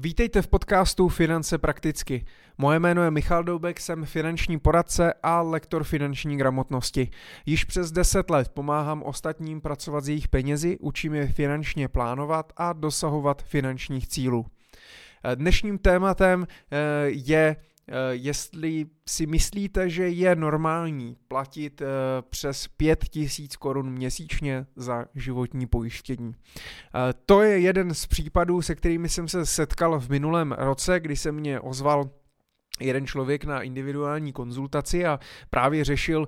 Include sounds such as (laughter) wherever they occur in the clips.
Vítejte v podcastu Finance prakticky. Moje jméno je Michal Doubek, jsem finanční poradce a lektor finanční gramotnosti. Již přes 10 let pomáhám ostatním pracovat s jejich penězi, učím je finančně plánovat a dosahovat finančních cílů. Dnešním tématem eh, je jestli si myslíte, že je normální platit eh, přes 5000 korun měsíčně za životní pojištění. Eh, to je jeden z případů, se kterými jsem se setkal v minulém roce, kdy se mě ozval jeden člověk na individuální konzultaci a právě řešil uh,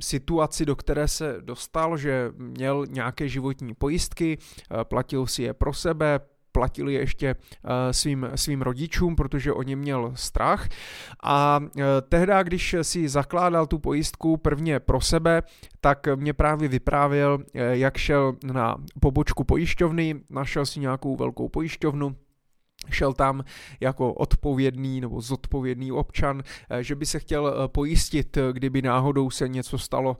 situaci, do které se dostal, že měl nějaké životní pojistky, uh, platil si je pro sebe, platil je ještě eh, svým, svým rodičům, protože o ně měl strach. A eh, tehdy, když si zakládal tu pojistku prvně pro sebe, tak mě právě vyprávěl, eh, jak šel na pobočku pojišťovny, našel si nějakou velkou pojišťovnu, šel tam jako odpovědný nebo zodpovědný občan, eh, že by se chtěl eh, pojistit, eh, kdyby náhodou se něco stalo,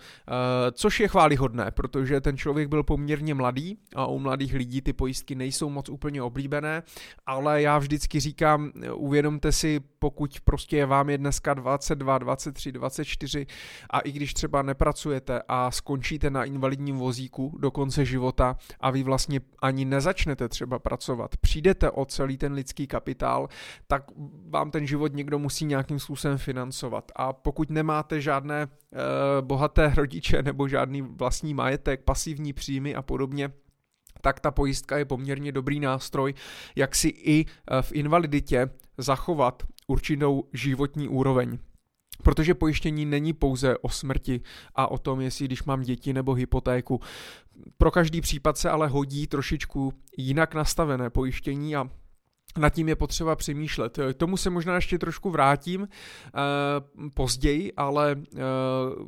což je chválihodné, protože ten člověk byl poměrně mladý a u mladých lidí ty pojistky nejsou moc úplně oblíbené, ale já vždycky říkám, uvědomte si, pokud prostě je vám je dneska 22, 23, 24 a i když třeba nepracujete a skončíte na invalidním vozíku do konce života a vy vlastně ani nezačnete třeba pracovat, přijdete o celý ten lidský kapitál, tak vám ten život někdo musí nějakým způsobem financovat. A pokud nemáte žádné e, bohaté (laughs) rodiče nebo žádný vlastní majetek, pasivní příjmy a podobně, tak ta pojistka je poměrně dobrý nástroj, jak si i eh, v invaliditě zachovat určitou životní úroveň. Protože pojištění není pouze o smrti a o tom, jestli když mám děti nebo hypotéku. Pro každý případ se ale hodí trošičku jinak nastavené pojištění a nad tím je potřeba přemýšlet. K tomu se možná ještě trošku vrátím uh, později, ale uh,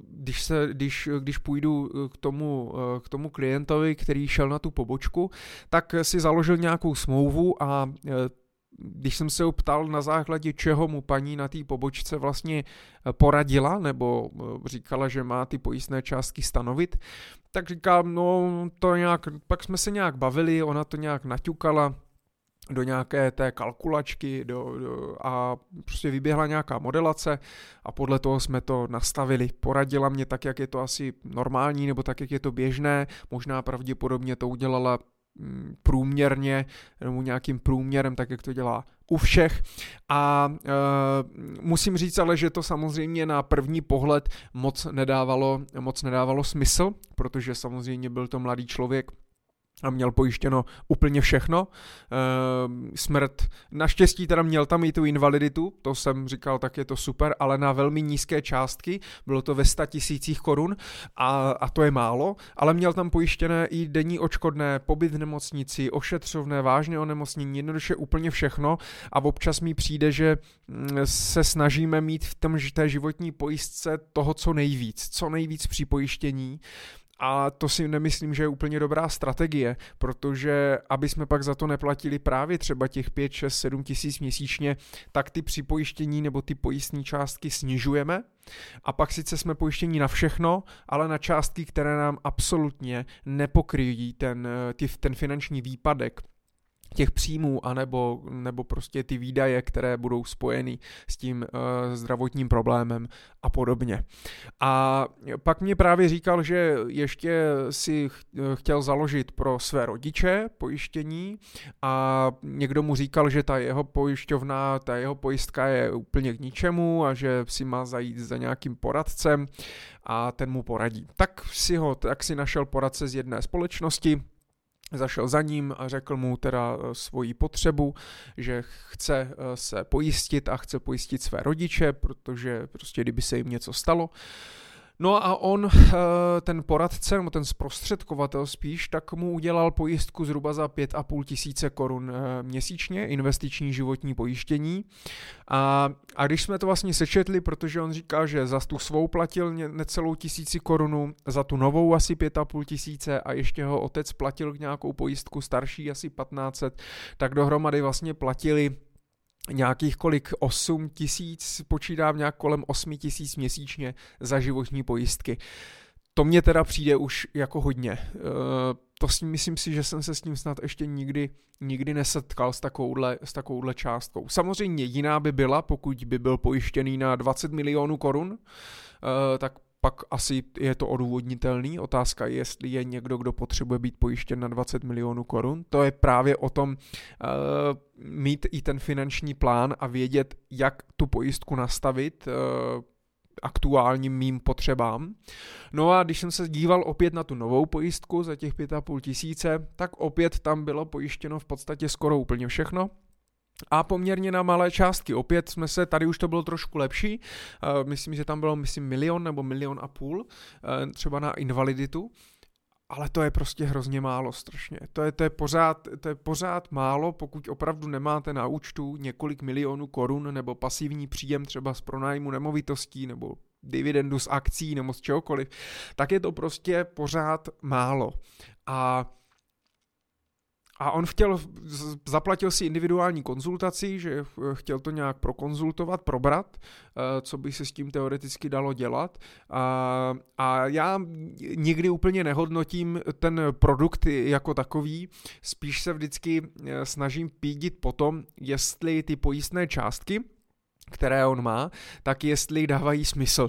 když, se, když, když půjdu k tomu, uh, k tomu klientovi, který šel na tu pobočku, tak si založil nějakou smlouvu a uh, když jsem se ho ptal, na základě čeho mu paní na té pobočce vlastně poradila, nebo říkala, že má ty pojistné částky stanovit, tak říkám, no to nějak, pak jsme se nějak bavili, ona to nějak naťukala, do nějaké té kalkulačky do, do, a prostě vyběhla nějaká modelace a podle toho jsme to nastavili. Poradila mě tak, jak je to asi normální nebo tak, jak je to běžné. Možná pravděpodobně to udělala mm, průměrně nebo nějakým průměrem, tak jak to dělá u všech. A e, musím říct ale, že to samozřejmě na první pohled moc nedávalo, moc nedávalo smysl, protože samozřejmě byl to mladý člověk, a měl pojištěno úplně všechno. E, smrt, naštěstí teda měl tam i tu invaliditu, to jsem říkal, tak je to super, ale na velmi nízké částky, bylo to ve 100 tisících korun a, a to je málo, ale měl tam pojištěné i denní očkodné, pobyt v nemocnici, ošetřovné, vážné onemocnění, jednoduše úplně všechno a občas mi přijde, že mm, se snažíme mít v tom, té životní pojistce toho, co nejvíc, co nejvíc při pojištění a to si nemyslím, že je úplně dobrá strategie, protože aby jsme pak za to neplatili právě třeba těch 5, 6, 7 tisíc měsíčně, tak ty připojištění nebo ty pojistní částky snižujeme. A pak sice jsme pojištění na všechno, ale na částky, které nám absolutně nepokryjí ten, ten finanční výpadek těch příjmů, anebo, nebo prostě ty výdaje, které budou spojeny s tím uh, zdravotním problémem a podobně. A pak mě právě říkal, že ještě si chtěl založit pro své rodiče pojištění a někdo mu říkal, že ta jeho pojišťovna, ta jeho pojistka je úplně k ničemu a že si má zajít za nějakým poradcem a ten mu poradí. Tak si ho, tak si našel poradce z jedné společnosti, zašel za ním a řekl mu teda eh, svoji potřebu, že chce eh, se pojistit a chce pojistit své rodiče, protože prostě kdyby se jim něco stalo, No a on, eh, ten poradce, nebo ten zprostředkovatel spíš, tak mu udělal pojistku zhruba za 5,5 tisíce korun eh, měsíčně, investiční životní pojištění. A, a když jsme to vlastně sečetli, protože on říká, že za tu svou platil necelou tisíci korunu, za tu novou asi 5,5 tisíce a ještě ho otec platil nějakou pojistku starší asi 1500, tak dohromady vlastně platili nějakých kolik 8 tisíc, počítám nějak kolem 8 tisíc měsíčně za životní pojistky. to mě teda přijde už jako hodně. Uh, to si myslím si, že jsem se s tím snad ještě nikdy, nikdy nesetkal s takovouhle, s takovouhle částkou. Samozřejmě jiná by byla, pokud by byl pojištěný na 20 milionů korun, uh, tak pak asi je to odůvodnitelný. Otázka je, jestli je někdo, kdo potřebuje být pojištěn na 20 milionů korun. To je právě o tom uh, mít i ten finanční plán a vědět, jak tu pojistku nastavit, uh, aktuálním mým potřebám. No a když jsem se díval opět na tu novou pojistku za těch 5,5 tisíce, tak opět tam bylo pojištěno v podstatě skoro úplně všechno. A poměrně na malé částky. Opět jsme se, tady už to bylo trošku lepší, uh, myslím, že tam bylo, myslím, milion nebo milion a půl, uh, třeba na invaliditu, ale to je prostě hrozně málo strašně. To je, to, je pořád, to je pořád málo, pokud opravdu nemáte na účtu několik milionů korun nebo pasivní příjem třeba z pronájmu nemovitostí nebo dividendu z akcí nebo z čehokoliv, tak je to prostě pořád málo. A a on chtěl, zaplatil si individuální konzultaci, že chtěl to nějak prokonzultovat, probrat, eh, co by se s tím teoreticky dalo dělat. A, a já nikdy úplně nehodnotím ten produkt jako takový, spíš se vždycky eh, snažím pídit potom, jestli ty pojistné částky, které on má, tak jestli dávají smysl.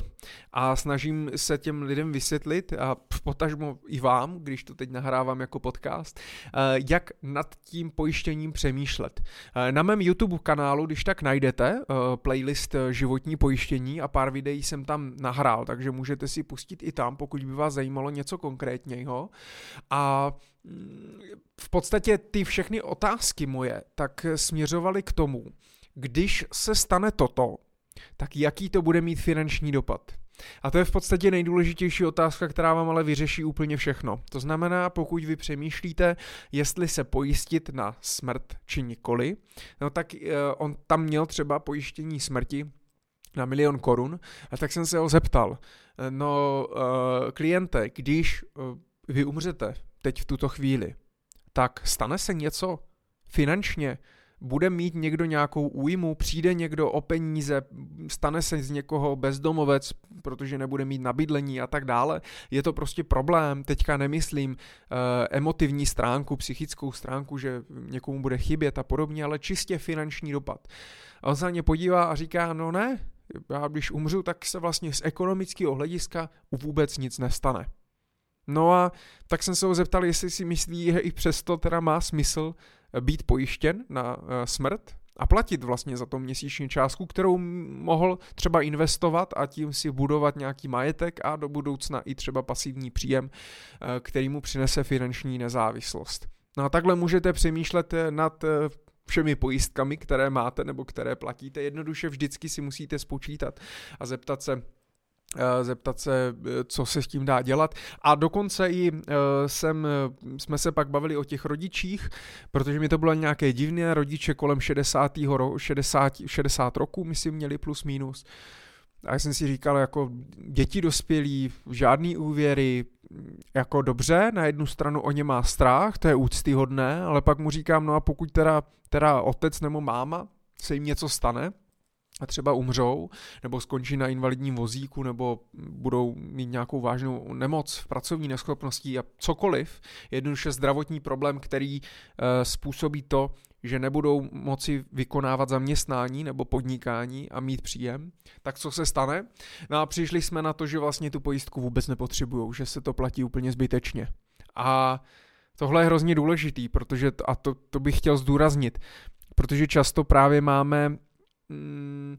A snažím se těm lidem vysvětlit, a potažmo i vám, když to teď nahrávám jako podcast, eh, jak nad tím pojištěním přemýšlet. Eh, na mém YouTube kanálu, když tak najdete eh, playlist životní pojištění a pár videí jsem tam nahrál, takže můžete si pustit i tam, pokud by vás zajímalo něco konkrétnějho. A mm, v podstatě ty všechny otázky moje tak směřovaly k tomu, když se stane toto, tak jaký to bude mít finanční dopad? A to je v podstatě nejdůležitější otázka, která vám ale vyřeší úplně všechno. To znamená, pokud vy přemýšlíte, jestli se pojistit na smrt či nikoli, no tak uh, on tam měl třeba pojištění smrti na milion korun, a tak jsem se ho zeptal, no uh, kliente, když uh, vy umřete teď v tuto chvíli, tak stane se něco finančně, bude mít někdo nějakou újmu, přijde někdo o peníze, stane se z někoho bezdomovec, protože nebude mít nabydlení a tak dále. Je to prostě problém, teďka nemyslím uh, emotivní stránku, psychickou stránku, že někomu bude chybět a podobně, ale čistě finanční dopad. A on se na ně podívá a říká, no ne, já když umřu, tak se vlastně z ekonomického hlediska vůbec nic nestane. No a tak jsem se ho zeptal, jestli si myslí, že i přesto teda má smysl být pojištěn na eh, smrt a platit vlastně za to měsíční částku, kterou mohl třeba investovat a tím si budovat nějaký majetek a do budoucna i třeba pasivní příjem, eh, který mu přinese finanční nezávislost. No a takhle můžete přemýšlet eh, nad všemi pojistkami, které máte nebo které platíte. Jednoduše vždycky si musíte spočítat a zeptat se, zeptat se, eh, co se s tím dá dělat. A dokonce i eh, jsem, jsme se pak bavili o těch rodičích, protože mi to bylo nějaké divné, rodiče kolem 60. Ro, 60, 60 roku, myslím, měli plus minus. A já jsem si říkal, jako děti dospělí, žádný úvěry, jako dobře, na jednu stranu o ně má strach, to je úctyhodné, ale pak mu říkám, no a pokud teda, teda otec nebo máma se jim něco stane, a třeba umřou, nebo skončí na invalidním vozíku, nebo budou mít nějakou vážnou nemoc v pracovní neschopnosti a cokoliv, jednoduše zdravotní problém, který e, způsobí to, že nebudou moci vykonávat zaměstnání nebo podnikání a mít příjem, tak co se stane? No a přišli jsme na to, že vlastně tu pojistku vůbec nepotřebují, že se to platí úplně zbytečně. A tohle je hrozně důležitý, protože, a to, to bych chtěl zdůraznit, protože často právě máme mm,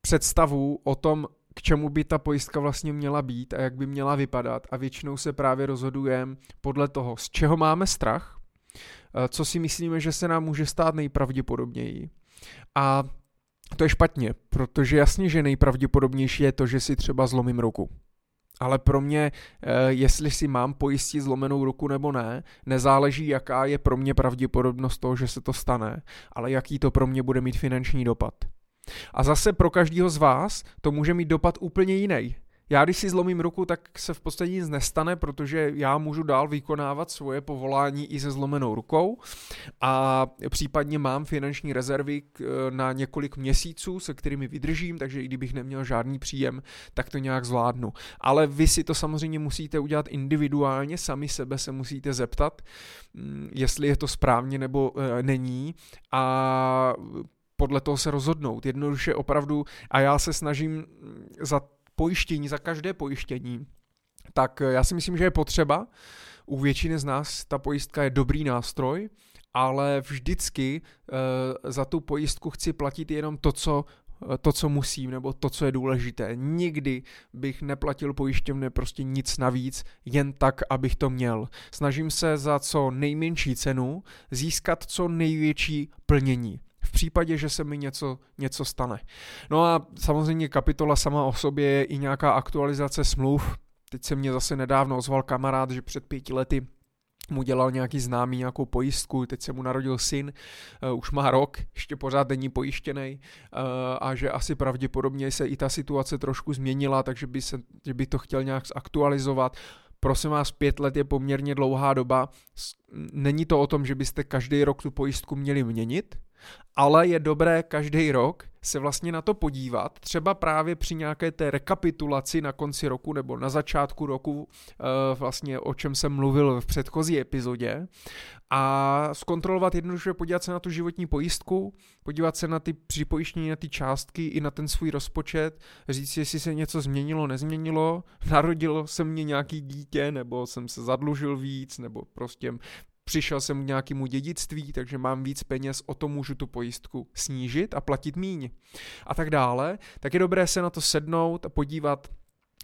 představu o tom, k čemu by ta pojistka vlastně měla být a jak by měla vypadat a většinou se právě rozhodujeme podle toho, z čeho máme strach, eh, co si myslíme, že se nám může stát nejpravděpodobněji. A to je špatně, protože jasně, že nejpravděpodobnější je to, že si třeba zlomím ruku. Ale pro mě, eh, jestli si mám pojistit zlomenou ruku nebo ne, nezáleží, jaká je pro mě pravděpodobnost toho, že se to stane, ale jaký to pro mě bude mít finanční dopad. A zase pro každého z vás to může mít dopad úplně jiný. Já když si zlomím ruku, tak se v podstatě nic nestane, protože já můžu dál vykonávat svoje povolání i se zlomenou rukou a případně mám finanční rezervy na několik měsíců, se kterými vydržím, takže i kdybych neměl žádný příjem, tak to nějak zvládnu. Ale vy si to samozřejmě musíte udělat individuálně, sami sebe se musíte zeptat, mm, jestli je to správně nebo e, není a podle toho se rozhodnout. Jednoduše opravdu, a já se snažím za pojištění, za každé pojištění, tak já si myslím, že je potřeba. U většiny z nás ta pojistka je dobrý nástroj, ale vždycky e, za tu pojistku chci platit jenom to, co eh, to, co musím, nebo to, co je důležité. Nikdy bych neplatil pojišťovně prostě nic navíc, jen tak, abych to měl. Snažím se za co nejmenší cenu získat co největší plnění případě, že se mi něco, něco stane. No a samozřejmě kapitola sama o sobě je i nějaká aktualizace smluv. Teď se mě zase nedávno ozval kamarád, že před pěti lety mu dělal nějaký známý nějakou pojistku, teď se mu narodil syn, uh, už má rok, ještě pořád není pojištěný uh, a že asi pravděpodobně se i ta situace trošku změnila, takže by, se, že by to chtěl nějak zaktualizovat. Prosím vás, pět let je poměrně dlouhá doba. Není to o tom, že byste každý rok tu pojistku měli měnit, ale je dobré každý rok se vlastně na to podívat, třeba právě při nějaké té rekapitulaci na konci roku nebo na začátku roku, eh, vlastně o čem jsem mluvil v předchozí epizodě, a zkontrolovat jednoduše, podívat se na tu životní pojistku, podívat se na ty připojištění, na ty částky i na ten svůj rozpočet, říct, jestli se něco změnilo, nezměnilo, narodilo se mě nějaký dítě, nebo jsem se zadlužil víc, nebo prostě přišel jsem k nějakému dědictví, takže mám víc peněz, o to můžu tu pojistku snížit a platit míň a tak dále, tak je dobré se na to sednout a podívat,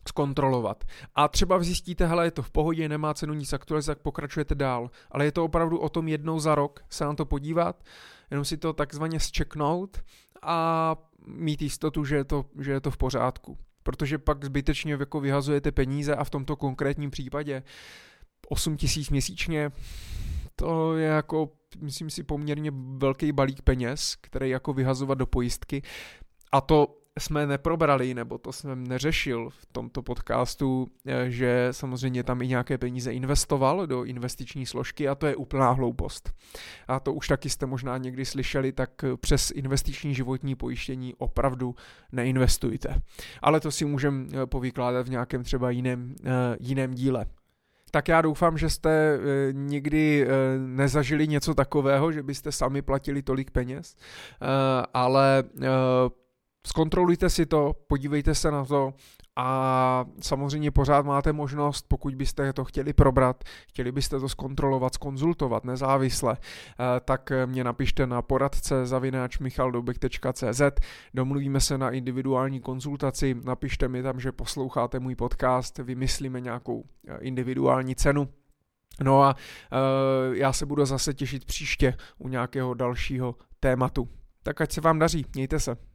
zkontrolovat. A třeba zjistíte, hele, je to v pohodě, nemá cenu nic aktualizovat, pokračujete dál. Ale je to opravdu o tom jednou za rok se na to podívat, jenom si to takzvaně zčeknout a mít jistotu, že je to, že je to v pořádku. Protože pak zbytečně jako vyhazujete peníze a v tomto konkrétním případě 8 tisíc měsíčně, to je jako, myslím si, poměrně velký balík peněz, který jako vyhazovat do pojistky. A to jsme neprobrali, nebo to jsem neřešil v tomto podcastu, eh, že samozřejmě tam i nějaké peníze investoval do investiční složky a to je úplná hloupost. A to už taky jste možná někdy slyšeli, tak přes investiční životní pojištění opravdu neinvestujte. Ale to si můžeme eh, povykládat v nějakém třeba jiném, eh, jiném díle tak já doufám, že jste e, nikdy e, nezažili něco takového, že byste sami platili tolik peněz, e, ale zkontrolujte si to, podívejte se na to a samozřejmě pořád máte možnost, pokud byste to chtěli probrat, chtěli byste to zkontrolovat, skonzultovat nezávisle, eh, tak mě napište na poradce zavináč michaldobek.cz, domluvíme se na individuální konzultaci, napište mi tam, že posloucháte můj podcast, vymyslíme nějakou eh, individuální cenu, No a uh, já se budu zase těšit příště u nějakého dalšího tématu. Tak ať se vám daří, mějte se.